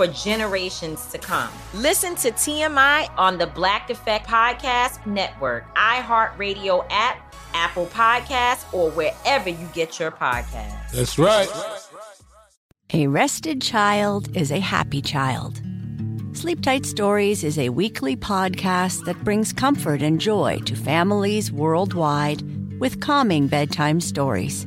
for generations to come. Listen to TMI on the Black Effect Podcast Network, iHeartRadio app, Apple Podcasts, or wherever you get your podcasts. That's right. A rested child is a happy child. Sleep Tight Stories is a weekly podcast that brings comfort and joy to families worldwide with calming bedtime stories.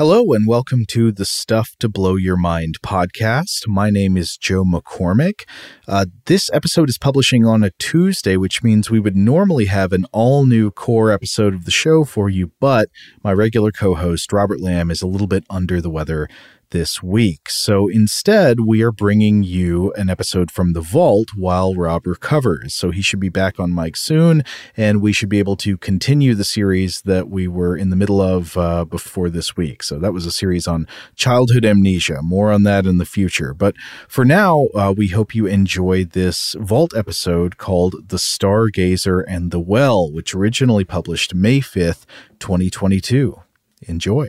Hello and welcome to the Stuff to Blow Your Mind podcast. My name is Joe McCormick. Uh, this episode is publishing on a Tuesday, which means we would normally have an all new core episode of the show for you, but my regular co host, Robert Lamb, is a little bit under the weather this week. So instead, we are bringing you an episode from the vault while Rob recovers. So he should be back on mic soon, and we should be able to continue the series that we were in the middle of uh, before this week. So that was a series on childhood amnesia. More on that in the future. But for now, uh, we hope you enjoyed this vault episode called The Stargazer and the Well, which originally published May 5th, 2022. Enjoy.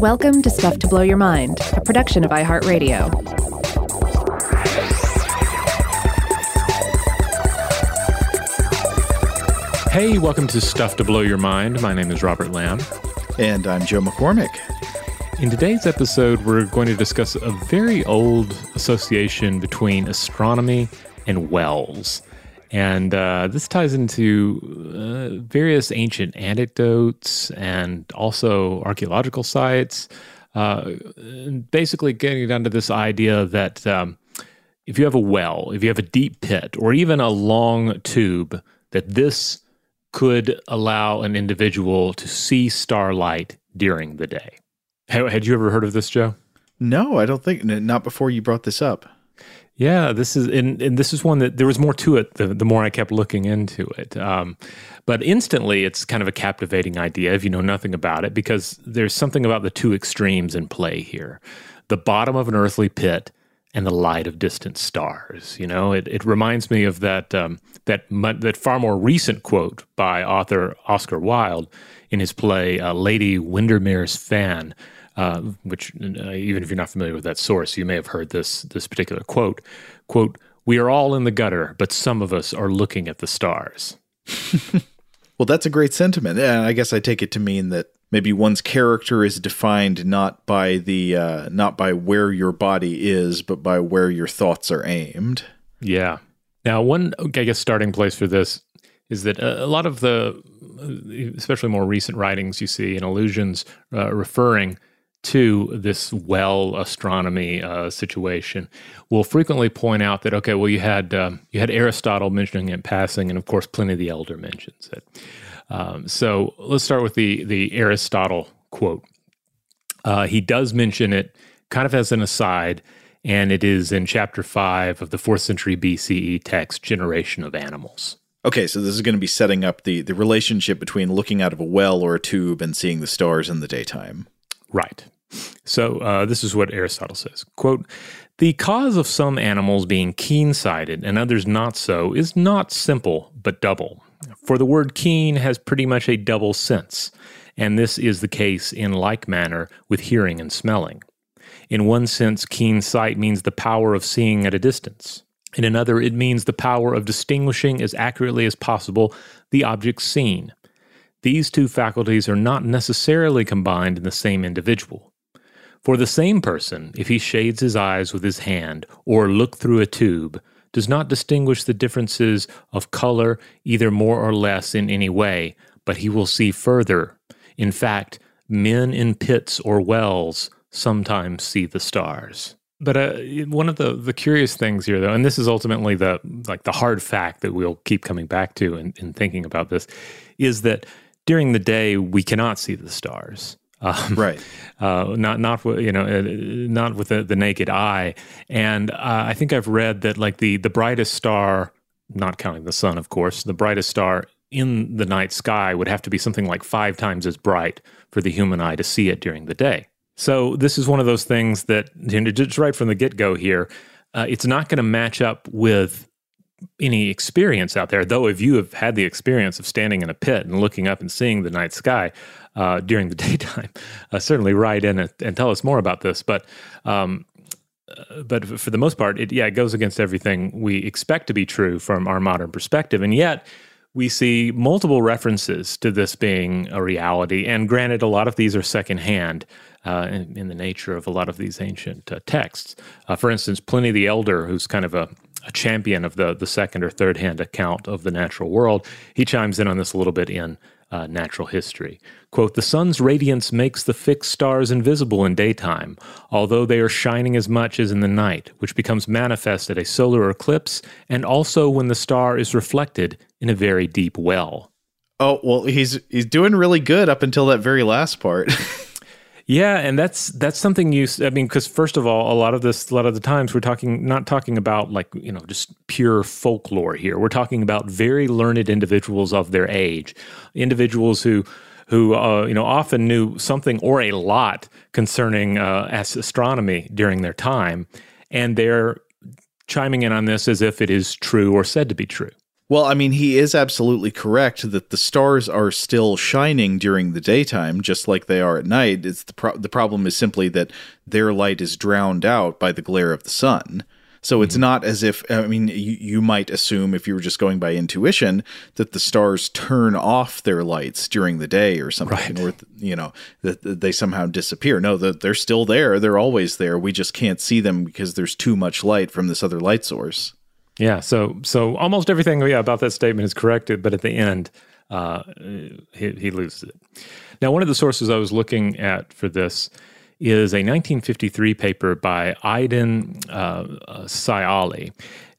Welcome to Stuff to Blow Your Mind, a production of iHeartRadio. Hey, welcome to Stuff to Blow Your Mind. My name is Robert Lamb. And I'm Joe McCormick. In today's episode, we're going to discuss a very old association between astronomy and wells. And uh, this ties into uh, various ancient anecdotes and also archaeological sites. Uh, basically, getting down to this idea that um, if you have a well, if you have a deep pit, or even a long tube, that this could allow an individual to see starlight during the day. Had you ever heard of this, Joe? No, I don't think. Not before you brought this up. Yeah, this is and, and this is one that there was more to it the, the more I kept looking into it. Um, but instantly, it's kind of a captivating idea if you know nothing about it, because there's something about the two extremes in play here: the bottom of an earthly pit and the light of distant stars. You know, it, it reminds me of that um, that that far more recent quote by author Oscar Wilde in his play uh, Lady Windermere's Fan uh, which uh, even if you're not familiar with that source, you may have heard this this particular quote. Quote: "We are all in the gutter, but some of us are looking at the stars." well, that's a great sentiment. And I guess I take it to mean that maybe one's character is defined not by the uh, not by where your body is, but by where your thoughts are aimed. Yeah. Now, one I guess starting place for this is that a lot of the, especially more recent writings you see and allusions uh, referring to this well astronomy uh, situation will frequently point out that okay, well you had um, you had Aristotle mentioning it in passing, and of course Pliny the Elder mentions it. Um, so let's start with the the Aristotle quote. Uh, he does mention it kind of as an aside, and it is in chapter five of the fourth century BCE text, "Generation of Animals." Okay, so this is going to be setting up the the relationship between looking out of a well or a tube and seeing the stars in the daytime. Right. So uh, this is what Aristotle says: "Quote: The cause of some animals being keen sighted and others not so is not simple, but double. For the word keen has pretty much a double sense, and this is the case in like manner with hearing and smelling. In one sense, keen sight means the power of seeing at a distance. In another, it means the power of distinguishing as accurately as possible the objects seen. These two faculties are not necessarily combined in the same individual. For the same person, if he shades his eyes with his hand or look through a tube, does not distinguish the differences of color either more or less in any way, but he will see further. In fact, men in pits or wells sometimes see the stars. But uh, one of the, the curious things here, though, and this is ultimately the like the hard fact that we'll keep coming back to in, in thinking about this, is that during the day we cannot see the stars. Um, right. Uh, not not you know uh, not with the, the naked eye. And uh, I think I've read that like the the brightest star, not counting the sun, of course, the brightest star in the night sky would have to be something like five times as bright for the human eye to see it during the day. So this is one of those things that you know, just right from the get go here, uh, it's not going to match up with any experience out there. Though, if you have had the experience of standing in a pit and looking up and seeing the night sky uh, during the daytime, uh, certainly write in and, and, tell us more about this. But um, uh, but for the most part, it yeah, it goes against everything we expect to be true from our modern perspective, and yet we see multiple references to this being a reality. And granted, a lot of these are secondhand uh, in, in, the nature of a lot of these ancient uh, texts. Uh, for instance, Pliny the Elder, who's kind of a, a, champion of the, the second or third hand account of the natural world, he chimes in on this a little bit in uh, natural history. Quote, the sun's radiance makes the fixed stars invisible in daytime, although they are shining as much as in the night, which becomes manifest at a solar eclipse and also when the star is reflected in a very deep well. Oh, well, he's he's doing really good up until that very last part. Yeah, and that's that's something you. I mean, because first of all, a lot of this, a lot of the times, we're talking not talking about like you know just pure folklore here. We're talking about very learned individuals of their age, individuals who who uh, you know often knew something or a lot concerning uh, astronomy during their time, and they're chiming in on this as if it is true or said to be true. Well, I mean, he is absolutely correct that the stars are still shining during the daytime, just like they are at night. It's the pro- the problem is simply that their light is drowned out by the glare of the sun. So it's mm-hmm. not as if I mean you, you might assume if you were just going by intuition that the stars turn off their lights during the day or something, right. or you know that, that they somehow disappear. No, that they're still there. They're always there. We just can't see them because there's too much light from this other light source. Yeah. So so almost everything yeah, about that statement is corrected, but at the end, uh, he, he loses it. Now, one of the sources I was looking at for this is a 1953 paper by Aydin uh, Sayılı.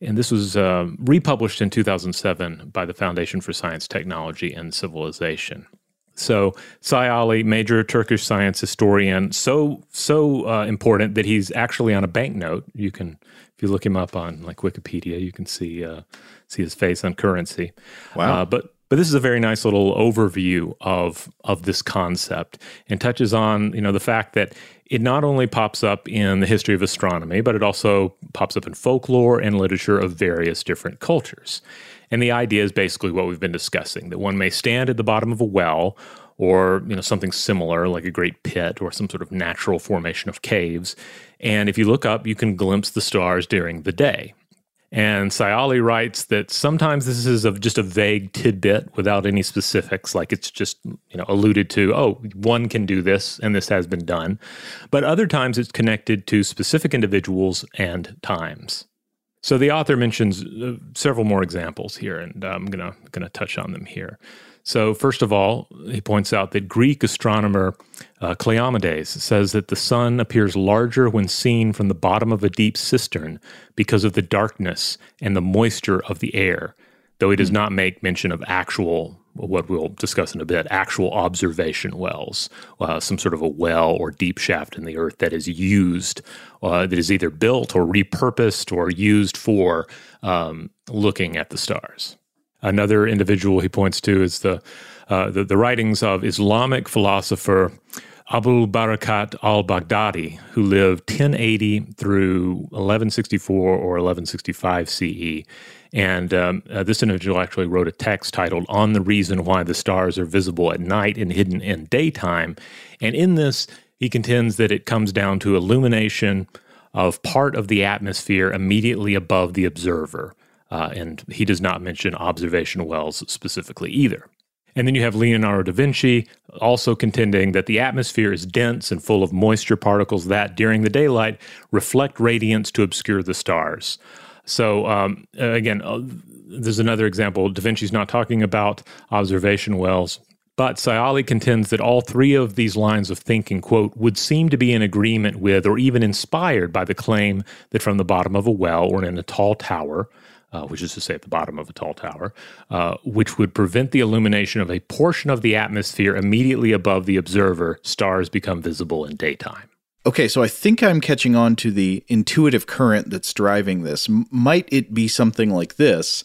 And this was uh, republished in 2007 by the Foundation for Science, Technology, and Civilization. So Sayılı, major Turkish science historian, so so uh, important that he's actually on a banknote. You can if you look him up on like Wikipedia, you can see uh, see his face on currency. Wow! Uh, but but this is a very nice little overview of of this concept and touches on you know the fact that it not only pops up in the history of astronomy, but it also pops up in folklore and literature of various different cultures. And the idea is basically what we've been discussing: that one may stand at the bottom of a well or you know something similar like a great pit or some sort of natural formation of caves and if you look up you can glimpse the stars during the day and Sayılı writes that sometimes this is a, just a vague tidbit without any specifics, like it's just you know alluded to. Oh, one can do this, and this has been done. But other times it's connected to specific individuals and times. So the author mentions uh, several more examples here, and I'm gonna gonna touch on them here. So, first of all, he points out that Greek astronomer uh, Cleomedes says that the sun appears larger when seen from the bottom of a deep cistern because of the darkness and the moisture of the air, though he does hmm. not make mention of actual, what we'll discuss in a bit, actual observation wells, uh, some sort of a well or deep shaft in the earth that is used, uh, that is either built or repurposed or used for um, looking at the stars. Another individual he points to is the, uh, the, the, writings of Islamic philosopher Abu Barakat al Baghdadi, who lived 1080 through 1164 or 1165 CE. And um, uh, this individual actually wrote a text titled On the Reason Why the Stars Are Visible at Night and Hidden in Daytime. And in this, he contends that it comes down to illumination of part of the atmosphere immediately above the observer. Uh, and he does not mention observation wells specifically either. And then you have Leonardo da Vinci also contending that the atmosphere is dense and full of moisture particles that, during the daylight, reflect radiance to obscure the stars. So, um, again, uh, there's another example. Da Vinci's not talking about observation wells, but Sayılı contends that all three of these lines of thinking, quote, would seem to be in agreement with or even inspired by the claim that from the bottom of a well or in a tall tower, uh, which is to say at the bottom of a tall tower, uh, which would prevent the illumination of a portion of the atmosphere immediately above the observer, stars become visible in daytime. Okay, so I think I'm catching on to the intuitive current that's driving this. M- might it be something like this?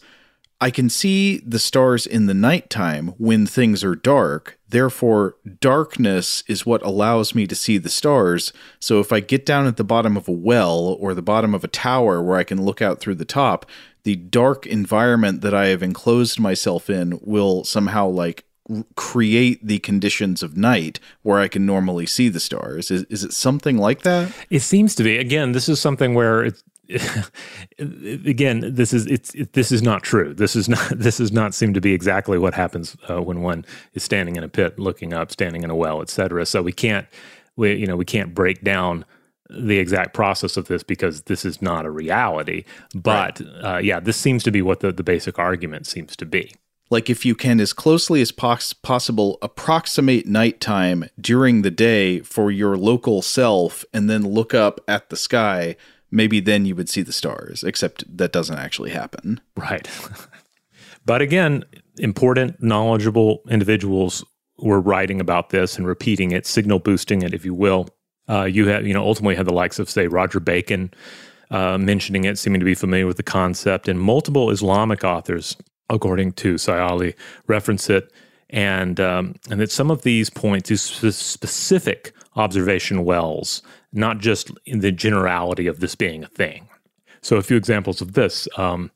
I can see the stars in the nighttime when things are dark. Therefore, darkness is what allows me to see the stars. So if I get down at the bottom of a well or the bottom of a tower where I can look out through the top, the dark environment that I have enclosed myself in will somehow like create the conditions of night where I can normally see the stars. Is, is it something like that? It seems to be. Again, this is something where it's again this is it's it, this is not true this is not this does not seem to be exactly what happens uh, when one is standing in a pit looking up standing in a well etc so we can't we you know we can't break down the exact process of this because this is not a reality. But right. uh, yeah, this seems to be what the, the basic argument seems to be. Like if you can, as closely as pos- possible, approximate nighttime during the day for your local self and then look up at the sky, maybe then you would see the stars, except that doesn't actually happen. Right. but again, important, knowledgeable individuals were writing about this and repeating it, signal boosting it, if you will. Uh, you have, you know, ultimately had the likes of, say, Roger Bacon uh, mentioning it, seeming to be familiar with the concept, and multiple Islamic authors, according to Sayılı, reference it, and um, and that some of these point to sp- specific observation wells, not just in the generality of this being a thing. So, a few examples of this. Um,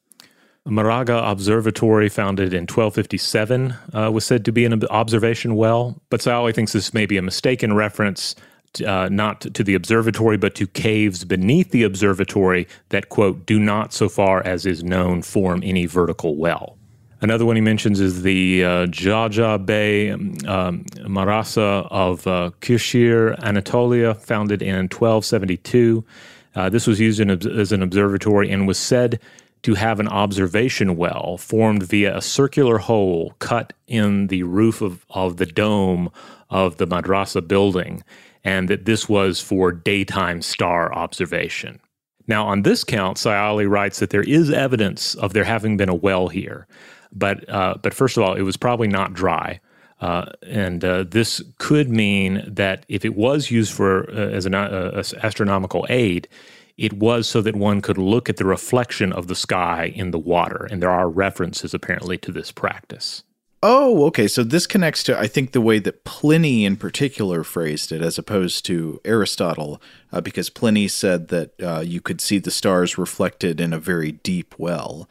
Maragha Observatory, founded in 1257, uh, was said to be an observation well, but Sayılı thinks this may be a mistaken reference uh, not to the observatory, but to caves beneath the observatory that, quote, do not, so far as is known, form any vertical well. Another one he mentions is the uh, Jaja Bey um, um, Marasa of uh, Kashir, Anatolia, founded in 1272. Uh, this was used in, as an observatory and was said to have an observation well formed via a circular hole cut in the roof of, of the dome of the madrasa building and that this was for daytime star observation. Now, on this count, Sayılı writes that there is evidence of there having been a well here, but uh, but first of all, it was probably not dry, uh, and uh, this could mean that if it was used for uh, as an uh, astronomical aid, it was so that one could look at the reflection of the sky in the water, and there are references apparently to this practice. Oh, okay. So this connects to, I think, the way that Pliny in particular phrased it, as opposed to Aristotle, uh, because Pliny said that uh, you could see the stars reflected in a very deep well.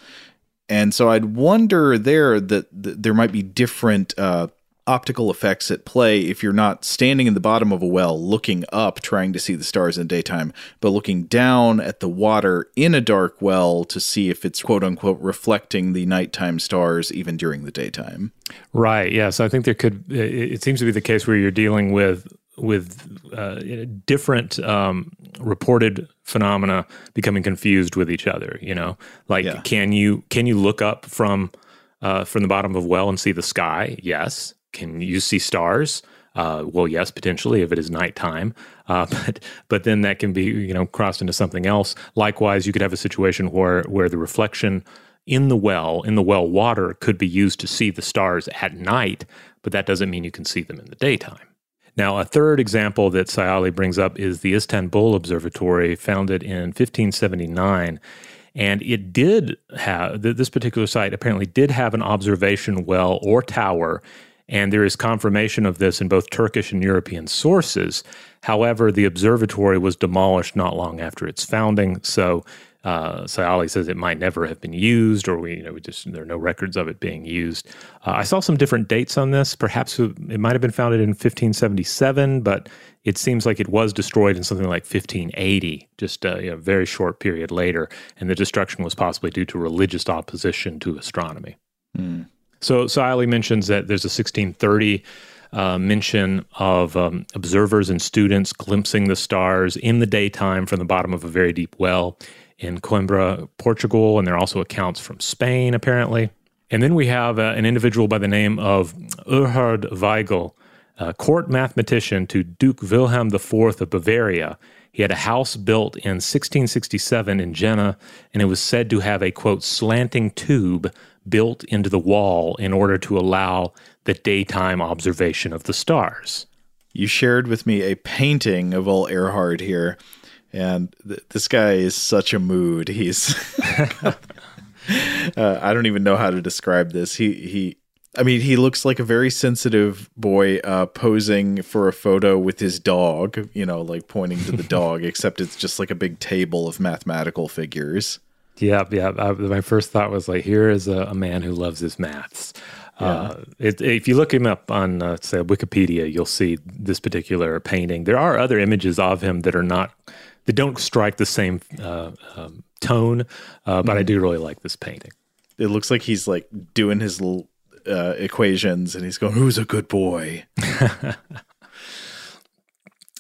And so I'd wonder there that, there might be different uh, optical effects at play if you're not standing in the bottom of a well looking up trying to see the stars in daytime, but looking down at the water in a dark well to see if it's quote unquote reflecting the nighttime stars even during the daytime. Right. Yeah. So I think there could, it seems to be the case where you're dealing with with uh, different um, reported phenomena becoming confused with each other. You know, like yeah. can you can you look up from uh, from the bottom of a well and see the sky? Yes. Can you see stars? Uh, well, yes, potentially if it is nighttime, uh, but but then that can be you know crossed into something else. Likewise, you could have a situation where where the reflection in the well in the well water could be used to see the stars at night, but that doesn't mean you can see them in the daytime. Now, a third example that Sayılı brings up is the Istanbul Observatory, founded in 1579. And it did have, this particular site apparently did have an observation well or tower And there is confirmation of this in both Turkish and European sources. However, the observatory was demolished not long after its founding. So uh, Sayılı says it might never have been used, or we, you know, we just there are no records of it being used. Uh, I saw some different dates on this. Perhaps it might have been founded in 1577, but it seems like it was destroyed in something like 1580, just a you know, very short period later, and the destruction was possibly due to religious opposition to astronomy. Mm. So Sayılı mentions that there's a 1630. Uh, mention of um, observers and students glimpsing the stars in the daytime from the bottom of a very deep well in Coimbra, Portugal, and there are also accounts from Spain, apparently. And then we have uh, an individual by the name of Erhard Weigel, a court mathematician to Duke Wilhelm IV of Bavaria. He had a house built in 1667 in Jena, and it was said to have a quote slanting tube built into the wall in order to allow the daytime observation of the stars. You shared with me a painting of old Erhard here and th- this guy is such a mood. He's uh, I don't even know how to describe this. He he I mean, he looks like a very sensitive boy uh, posing for a photo with his dog, you know, like pointing to the dog, except it's just like a big table of mathematical figures. Yeah, yeah. I, my first thought was like, here is a, a man who loves his maths. Yeah. Uh, it, if you look him up on, uh, say, Wikipedia, you'll see this particular painting. There are other images of him that are not that don't strike the same uh, um, tone, uh, but mm-hmm. I do really like this painting. It looks like he's like doing his little uh, equations, and he's going, "Who's a good boy?"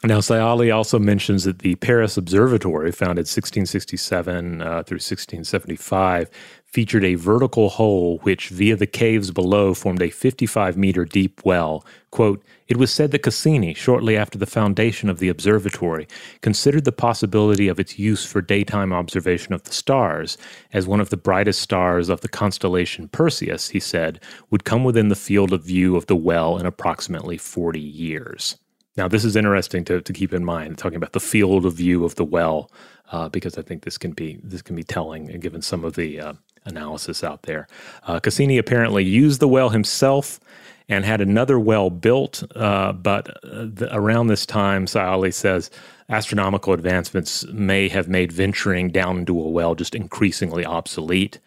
Now, Sayali also mentions that the Paris Observatory, founded 1667 uh, through 1675, featured a vertical hole which, via the caves below, formed a 55 meter deep well. Quote, it was said that Cassini, shortly after the foundation of the observatory, considered the possibility of its use for daytime observation of the stars, as one of the brightest stars of the constellation Perseus, he said, would come within the field of view of the well in approximately 40 years. Now, this is interesting to, to keep in mind, talking about the field of view of the well, uh, because I think this can be this can be telling, given some of the uh, analysis out there. Uh, Cassini apparently used the well himself and had another well built, uh, but uh, the, around this time, Sayılı says astronomical advancements may have made venturing down into a well just increasingly obsolete.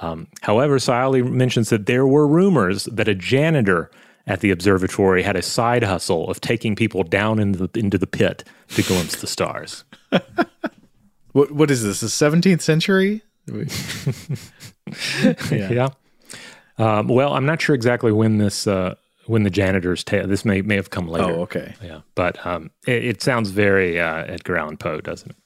Um, however, Sayılı mentions that there were rumors that a janitor at the observatory had a side hustle of taking people down into the, into the pit to glimpse the stars. what what is this? The seventeenth century? yeah. yeah. Um, well, I'm not sure exactly when this uh, when the janitor's tale. This may may have come later. Oh, okay. Yeah, but um, it, it, sounds very uh, Edgar Allan Poe, doesn't it?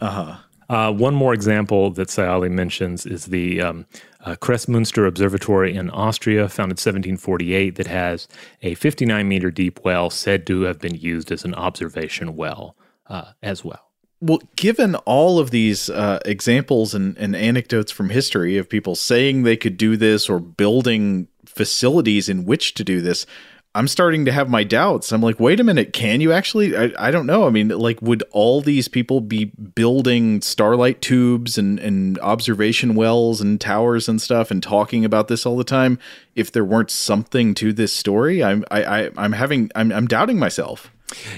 Uh-huh. Uh, one more example that Sayılı mentions is the um, uh, Kremsmünster Observatory in Austria, founded 1748, that has a 59 meter deep well said to have been used as an observation well uh, as well. Well, given all of these uh, examples and, and anecdotes from history of people saying they could do this or building facilities in which to do this, I'm starting to have my doubts. I'm like, wait a minute, can you actually? I, I don't know. I mean, like, would all these people be building starlight tubes and, and observation wells and towers and stuff and talking about this all the time if there weren't something to this story? I'm I, I I'm having I'm I'm doubting myself.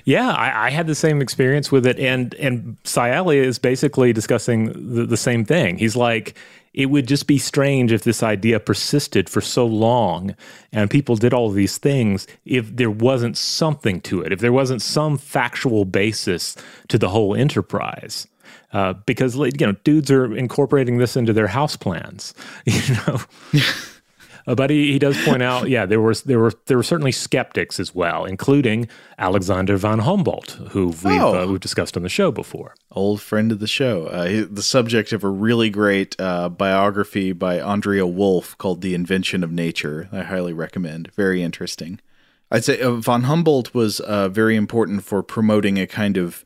Yeah, I, I, had the same experience with it, and and Sayılı is basically discussing the, the same thing. He's like, it would just be strange if this idea persisted for so long and people did all these things if there wasn't something to it, if there wasn't some factual basis to the whole enterprise. Uh, because you know, dudes are incorporating this into their house plans. You know. Uh, but he, he does point out, yeah, there was there were there were certainly skeptics as well, including Alexander von Humboldt, who we've, oh. uh, we've discussed on the show before. Old friend of the show, uh, the subject of a really great uh, biography by Andrea Wulf called "The Invention of Nature." I highly recommend. Very interesting. I'd say uh, von Humboldt was uh, very important for promoting a kind of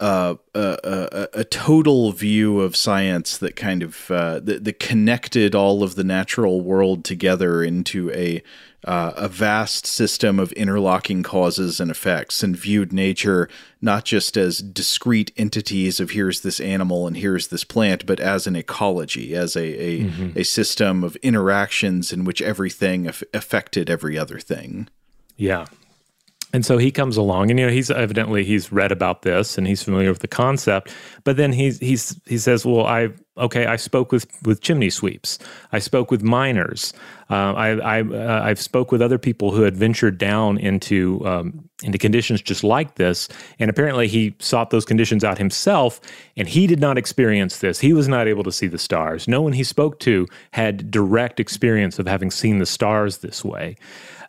uh, a, a, a, total view of science that kind of uh, that, that, connected all of the natural world together into a uh, a vast system of interlocking causes and effects, and viewed nature not just as discrete entities of here's this animal and here's this plant, but as an ecology, as a a, mm-hmm. a system of interactions in which everything af- affected every other thing. Yeah, and so he comes along, and you know he's evidently he's read about this and he's familiar with the concept. But then he's he's he says, "Well, I okay, I spoke with with chimney sweeps. I spoke with miners. Uh, I I uh, I've spoke with other people who had ventured down into um, into conditions just like this, and apparently he sought those conditions out himself, and he did not experience this. He was not able to see the stars. No one he spoke to had direct experience of having seen the stars this way."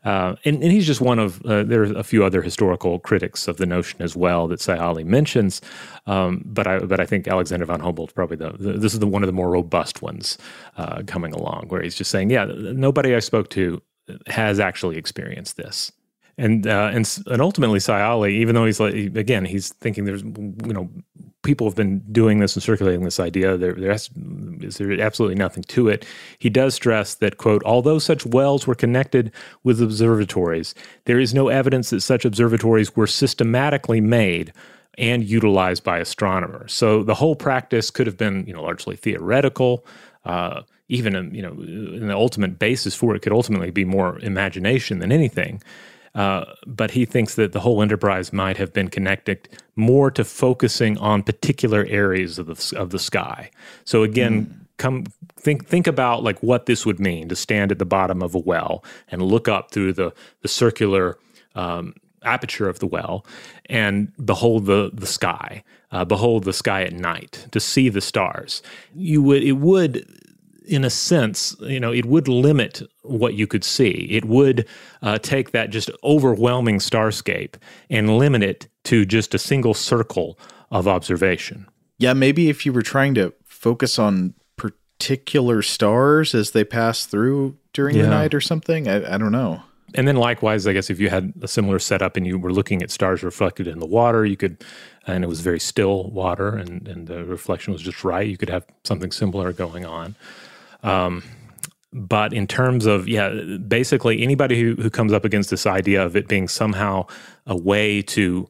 Uh, and, and, he's just one of, uh, there are a few other historical critics of the notion as well that Sayılı mentions. Um, but I but I think Alexander von Humboldt probably the, the, this is the one of the more robust ones uh, coming along, where he's just saying, yeah, nobody I spoke to has actually experienced this and uh, and and ultimately Sayılı, even though he's like again, he's thinking there's you know people have been doing this and circulating this idea. There there has, is there absolutely nothing to it. He does stress that quote, although such wells were connected with observatories, there is no evidence that such observatories were systematically made and utilized by astronomers. So the whole practice could have been you know largely theoretical. Uh, even you know, the ultimate basis for it could ultimately be more imagination than anything. Uh, but he thinks that the whole enterprise might have been connected more to focusing on particular areas of the of the sky. So again, mm. come think think about like what this would mean to stand at the bottom of a well and look up through the the circular um, aperture of the well and behold the the sky, uh, behold the sky at night to see the stars. You would it would in a sense, you know, it would limit what you could see. It would uh, take that just overwhelming starscape and limit it to just a single circle of observation. Yeah, maybe if you were trying to focus on particular stars as they pass through during yeah. the night or something, I, I don't know. And then likewise, I guess if you had a similar setup and you were looking at stars reflected in the water, you could, and it was very still water and, and the reflection was just right, you could have something similar going on. Um, but in terms of yeah, basically anybody who, who comes up against this idea of it being somehow a way to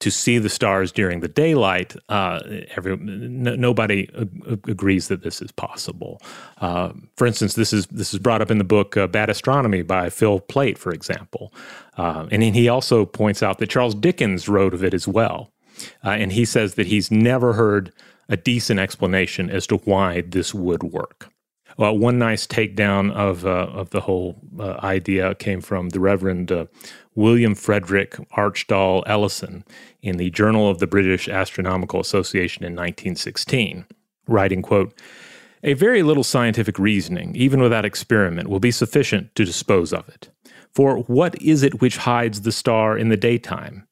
to see the stars during the daylight, uh, every, n- nobody ag- agrees that this is possible. Uh, for instance, this is this is brought up in the book uh, "Bad Astronomy" by Phil Plait for example, uh, and he also points out that Charles Dickens wrote of it as well, uh, and he says that he's never heard a decent explanation as to why this would work. Well, one nice takedown of uh, of the whole uh, idea came from the Reverend uh, William Frederick Archdall Ellison in the Journal of the British Astronomical Association in 1916, writing, quote, a very little scientific reasoning, even without experiment, will be sufficient to dispose of it. For what is it which hides the star in the daytime?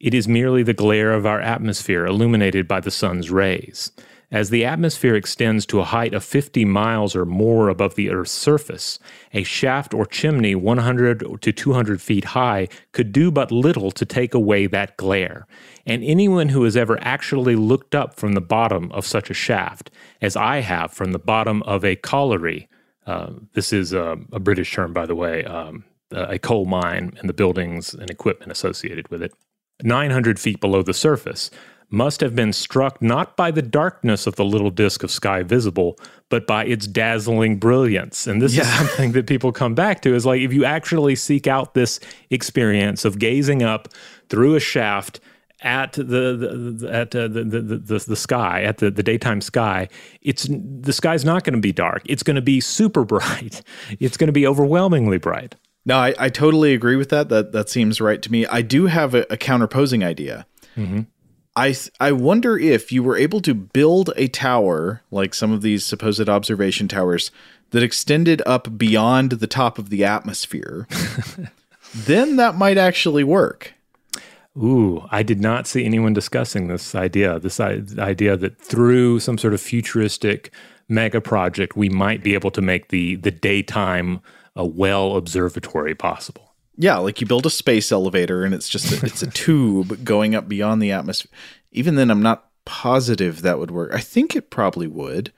It is merely the glare of our atmosphere illuminated by the sun's rays. As the atmosphere extends to a height of 50 miles or more above the Earth's surface, a shaft or chimney 100 to 200 feet high could do but little to take away that glare. And anyone who has ever actually looked up from the bottom of such a shaft, as I have from the bottom of a colliery, uh, this is a, a, British term, by the way, um, a coal mine and the buildings and equipment associated with it, 900 feet below the surface, must have been struck not by the darkness of the little disk of sky visible, but by its dazzling brilliance. And this yeah. is something that people come back to is like if you actually seek out this experience of gazing up through a shaft at the, the at uh, the, the, the, the sky at the, the daytime sky it's the sky's not going to be dark it's going to be super bright it's going to be overwhelmingly bright no I, I totally agree with that that that seems right to me i do have a, a counterposing idea mm-hmm. I I wonder if you were able to build a tower like some of these supposed observation towers that extended up beyond the top of the atmosphere, then that might actually work. Ooh, I did not see anyone discussing this idea. This idea that through some sort of futuristic mega project, we might be able to make the the daytime a well observatory possible. Yeah, like you build a space elevator and it's just a, it's a tube going up beyond the atmosphere. even then, I'm not positive that would work. I think it probably would.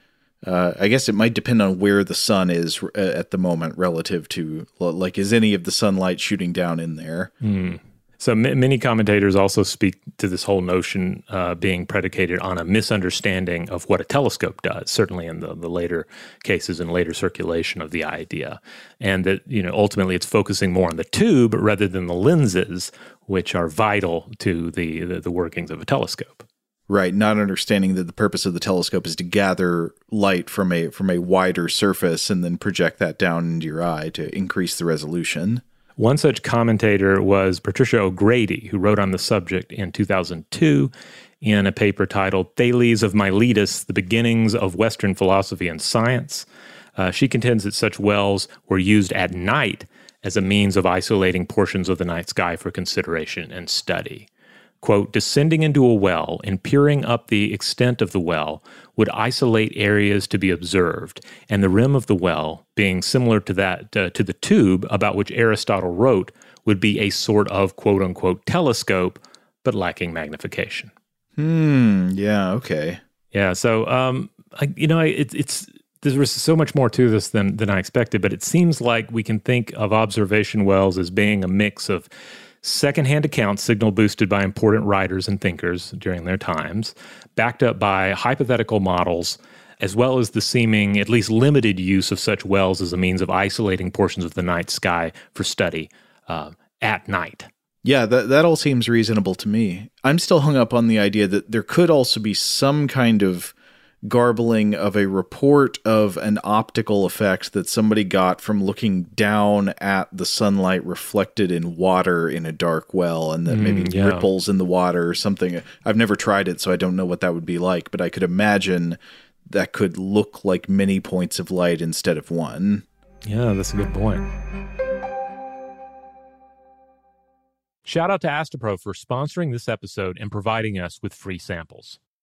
Uh, I guess it might depend on where the sun is uh, at the moment relative to, like, is any of the sunlight shooting down in there? Mm. So m- many commentators also speak to this whole notion uh, being predicated on a misunderstanding of what a telescope does. Certainly in the, the later cases and later circulation of the idea, and that you know ultimately it's focusing more on the tube rather than the lenses, which are vital to the, the, the workings of a telescope. Right, not understanding that the purpose of the telescope is to gather light from a from a wider surface and then project that down into your eye to increase the resolution. One such commentator was Patricia O'Grady, who wrote on the subject in 2002 in a paper titled Thales of Miletus The Beginnings of Western Philosophy and Science. Uh, she contends that such wells were used at night as a means of isolating portions of the night sky for consideration and study quote, descending into a well and peering up the extent of the well would isolate areas to be observed, and the rim of the well, being similar to that uh, to the tube about which Aristotle wrote, would be a sort of quote unquote telescope, but lacking magnification. Hmm. Yeah. Okay. Yeah. So, um, I, you know, it, it's there was so much more to this than than I expected, but it seems like we can think of observation wells as being a mix of secondhand accounts signal boosted by important writers and thinkers during their times, backed up by hypothetical models, as well as the seeming, at least limited use of such wells as a means of isolating portions of the night sky for study uh, at night. Yeah, that that all seems reasonable to me. I'm still hung up on the idea that there could also be some kind of garbling of a report of an optical effect that somebody got from looking down at the sunlight reflected in water in a dark well and that mm, maybe yeah. ripples in the water or something. I've never tried it, so I don't know what that would be like, but I could imagine that could look like many points of light instead of one. Yeah, that's a good point. Shout out to Astepro for sponsoring this episode and providing us with free samples.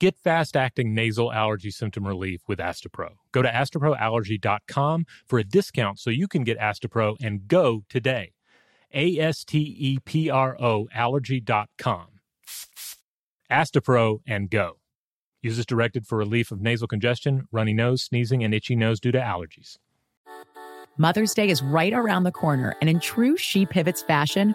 Get fast acting nasal allergy symptom relief with Astepro. Go to asteproallergy.com for a discount so you can get Astepro and go today. A S T E P R O allergy.com. Astepro and go. Use this directed for relief of nasal congestion, runny nose, sneezing, and itchy nose due to allergies. Mother's Day is right around the corner, and in true She Pivots fashion,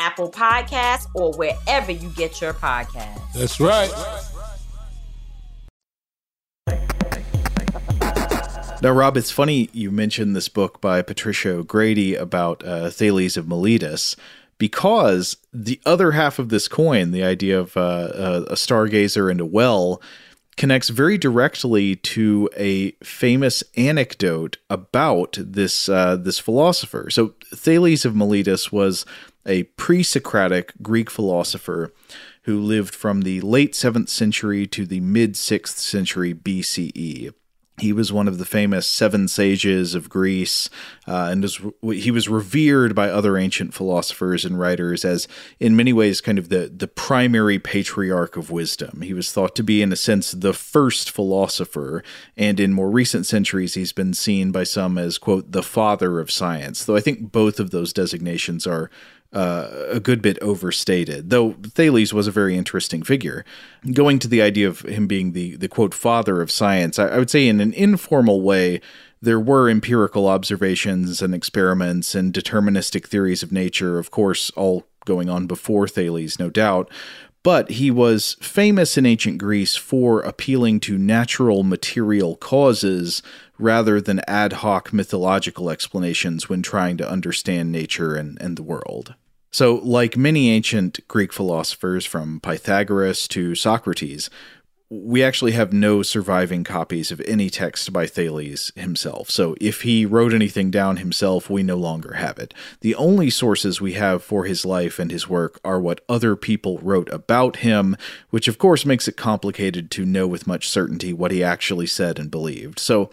Apple Podcasts, or wherever you get your podcasts. That's right. Now, Rob, it's funny you mentioned this book by Patricia O'Grady about uh, Thales of Miletus because the other half of this coin, the idea of uh, a stargazer and a well, connects very directly to a famous anecdote about this uh, this philosopher. So Thales of Miletus was a pre-Socratic Greek philosopher who lived from the late 7th century to the mid 6th century BCE. He was one of the famous seven sages of Greece, uh, and was, he was revered by other ancient philosophers and writers as, in many ways, kind of the, the primary patriarch of wisdom. He was thought to be, in a sense, the first philosopher, and in more recent centuries, he's been seen by some as, quote, the father of science, though I think both of those designations are uh, a good bit overstated, though Thales was a very interesting figure. Going to the idea of him being the, the quote, father of science, I, I would say in an informal way, there were empirical observations and experiments and deterministic theories of nature, of course, all going on before Thales, no doubt. But he was famous in ancient Greece for appealing to natural material causes rather than ad hoc mythological explanations when trying to understand nature and, and the world. So, like many ancient Greek philosophers, from Pythagoras to Socrates, we actually have no surviving copies of any text by Thales himself. So, if he wrote anything down himself, we no longer have it. The only sources we have for his life and his work are what other people wrote about him, which of course makes it complicated to know with much certainty what he actually said and believed. So,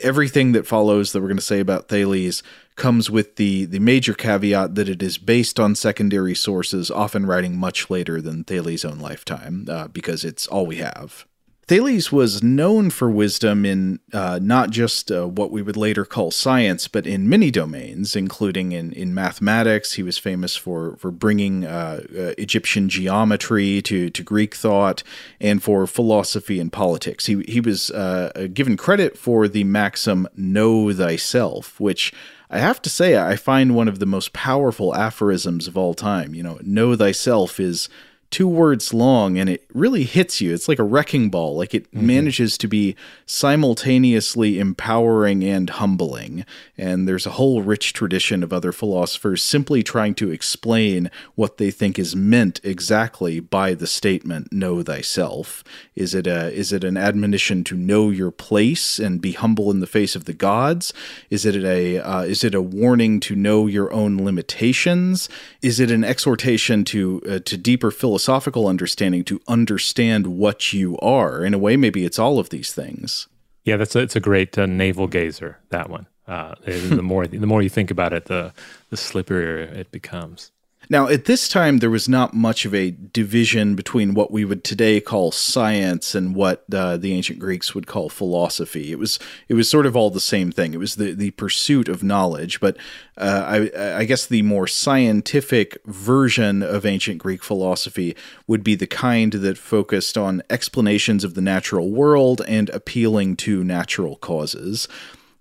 everything that follows that we're going to say about Thales comes with the the major caveat that it is based on secondary sources, often writing much later than Thales' own lifetime, uh, because it's all we have. Thales was known for wisdom in uh, not just uh, what we would later call science, but in many domains, including in, in mathematics. He was famous for for bringing uh, uh Egyptian geometry to, to Greek thought, and for philosophy and politics. He he was uh, given credit for the maxim "Know thyself," which I have to say I find one of the most powerful aphorisms of all time. You know, "Know thyself" is two words long and it really hits you. It's like a wrecking ball. Like it mm-hmm. manages to be simultaneously empowering and humbling. And there's a whole rich tradition of other philosophers simply trying to explain what they think is meant exactly by the statement "know thyself." Is it a is it an admonition to know your place and be humble in the face of the gods? Is it a uh, is it a warning to know your own limitations? Is it an exhortation to uh, to deeper philosophy philosophical understanding to understand what you are. In a way, maybe it's all of these things. Yeah, that's a, it's a great uh, navel gazer. That one. Uh, the more the more you think about it, the the slipperier it becomes. Now, at this time, there was not much of a division between what we would today call science and what uh, the ancient Greeks would call philosophy. It was it was sort of all the same thing. It was the, the pursuit of knowledge. But uh, I, I guess the more scientific version of ancient Greek philosophy would be the kind that focused on explanations of the natural world and appealing to natural causes.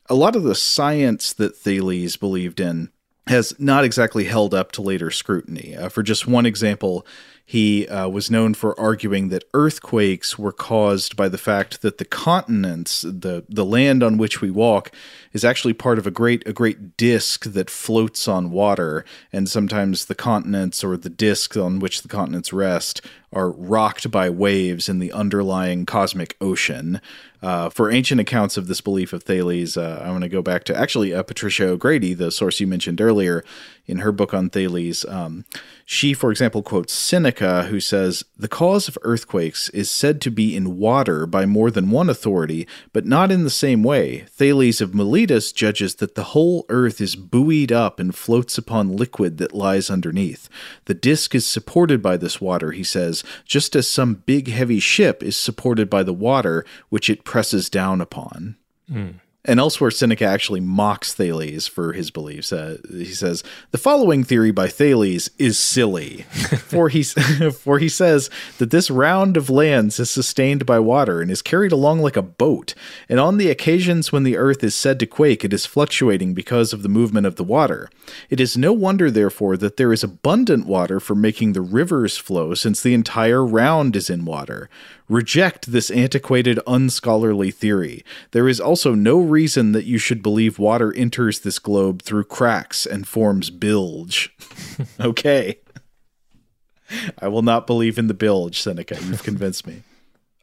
A lot of the science that Thales believed in has not exactly held up to later scrutiny. Uh, for just one example, he uh, was known for arguing that earthquakes were caused by the fact that the continents, the the land on which we walk, is actually part of a great a great disk that floats on water, and sometimes the continents or the disk on which the continents rest are rocked by waves in the underlying cosmic ocean. Uh, for ancient accounts of this belief of Thales, uh, I want to go back to actually uh, Patricia O'Grady, the source you mentioned earlier, in her book on Thales. Um, she, for example, quotes Seneca, who says, The cause of earthquakes is said to be in water by more than one authority, but not in the same way. Thales of Miletus judges that the whole earth is buoyed up and floats upon liquid that lies underneath. The disk is supported by this water, he says, just as some big heavy ship is supported by the water which it presses down upon. Mm. And elsewhere, Seneca actually mocks Thales for his beliefs. Uh, he says, The following theory by Thales is silly, for, he, for he says that this round of lands is sustained by water and is carried along like a boat. And on the occasions when the earth is said to quake, it is fluctuating because of the movement of the water. It is no wonder, therefore, that there is abundant water for making the rivers flow, since the entire round is in water. Reject this antiquated, unscholarly theory. There is also no reason that you should believe water enters this globe through cracks and forms bilge. okay. I will not believe in the bilge, Seneca. You've convinced me.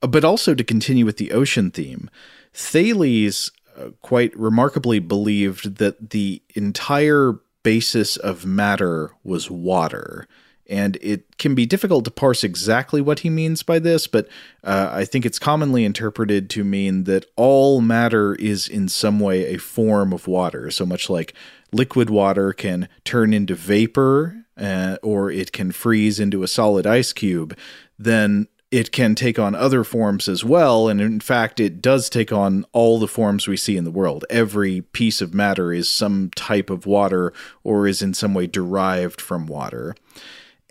Uh, but also to continue with the ocean theme, Thales uh, quite remarkably believed that the entire basis of matter was water. And it can be difficult to parse exactly what he means by this, but uh, I think it's commonly interpreted to mean that all matter is in some way a form of water. So much like liquid water can turn into vapor uh, or it can freeze into a solid ice cube, then it can take on other forms as well. And in fact, it does take on all the forms we see in the world. Every piece of matter is some type of water or is in some way derived from water.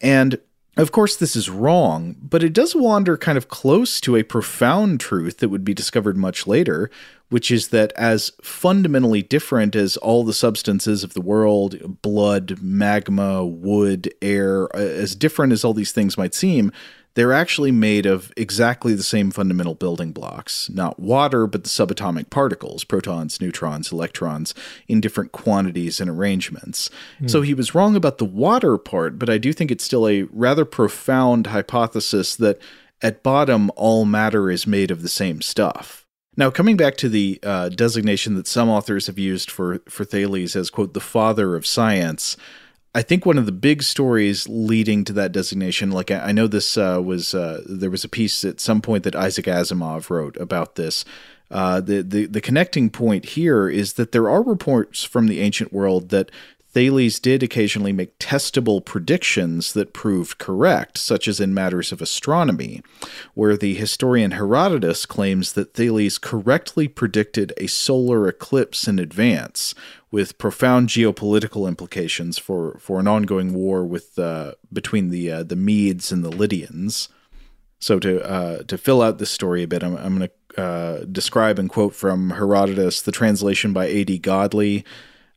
And of course, this is wrong, but it does wander kind of close to a profound truth that would be discovered much later, which is that as fundamentally different as all the substances of the world blood, magma, wood, air uh, as different as all these things might seem they're actually made of exactly the same fundamental building blocks, not water, but the subatomic particles, protons, neutrons, electrons, in different quantities and arrangements. Mm. So he was wrong about the water part, but I do think it's still a rather profound hypothesis that at bottom, all matter is made of the same stuff. Now, coming back to the uh, designation that some authors have used for, for Thales as, quote, the father of science, I think one of the big stories leading to that designation, like I, I know this uh, was uh, there was a piece at some point that Isaac Asimov wrote about this. Uh, the, the the connecting point here is that there are reports from the ancient world that Thales did occasionally make testable predictions that proved correct, such as in matters of astronomy, where the historian Herodotus claims that Thales correctly predicted a solar eclipse in advance, with profound geopolitical implications for, for an ongoing war with uh, between the uh, the Medes and the Lydians. So to uh, to fill out this story a bit, I'm, I'm going to uh, describe and quote from Herodotus, the translation by A.D. Godley.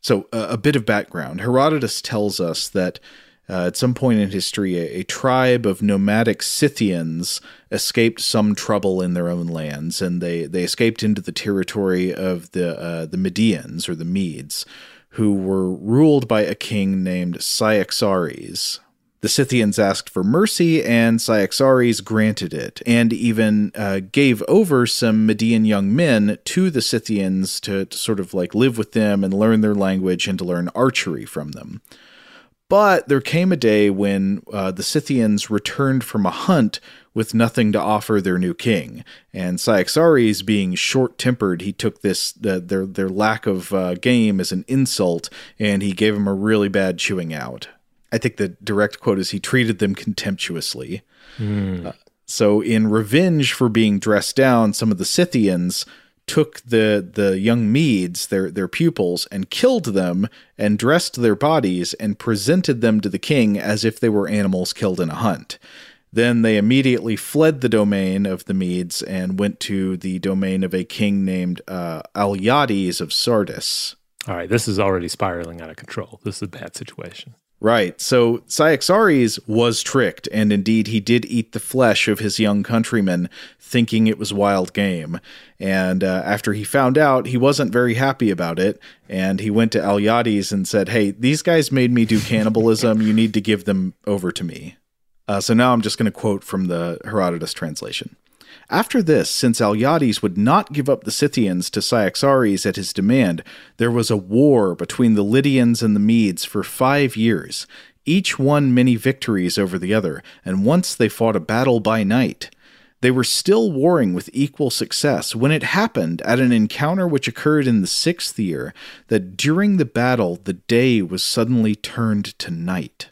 So a bit of background: Herodotus tells us that uh, at some point in history, a, a, tribe of nomadic Scythians escaped some trouble in their own lands, and they, they escaped into the territory of the uh, the Medians or the Medes, who were ruled by a king named Cyaxares. The Scythians asked for mercy, and Cyaxares granted it, and even uh, gave over some Median young men to the Scythians to, to sort of like live with them and learn their language and to learn archery from them. But there came a day when uh, the Scythians returned from a hunt with nothing to offer their new king. And Cyaxares, being short tempered, he took this uh, their their lack of uh, game as an insult, and he gave them a really bad chewing out. I think the direct quote is he treated them contemptuously. Mm. Uh, so, in revenge for being dressed down, some of the Scythians took the the young Medes, their their pupils, and killed them and dressed their bodies and presented them to the king as if they were animals killed in a hunt. Then they immediately fled the domain of the Medes and went to the domain of a king named uh, Alyattes of Sardis. All right, this is already spiraling out of control. This is a bad situation. Right. So Cyaxares was tricked, and indeed he did eat the flesh of his young countrymen, thinking it was wild game. And uh, after he found out, he wasn't very happy about it, and he went to Alyattes and said, Hey, these guys made me do cannibalism. you need to give them over to me. Uh, so now I'm just going to quote from the Herodotus translation. After this, since Alyattes would not give up the Scythians to Cyaxares at his demand, there was a war between the Lydians and the Medes for five years. Each won many victories over the other, and once they fought a battle by night. They were still warring with equal success when it happened at an encounter which occurred in the sixth year that during the battle the day was suddenly turned to night.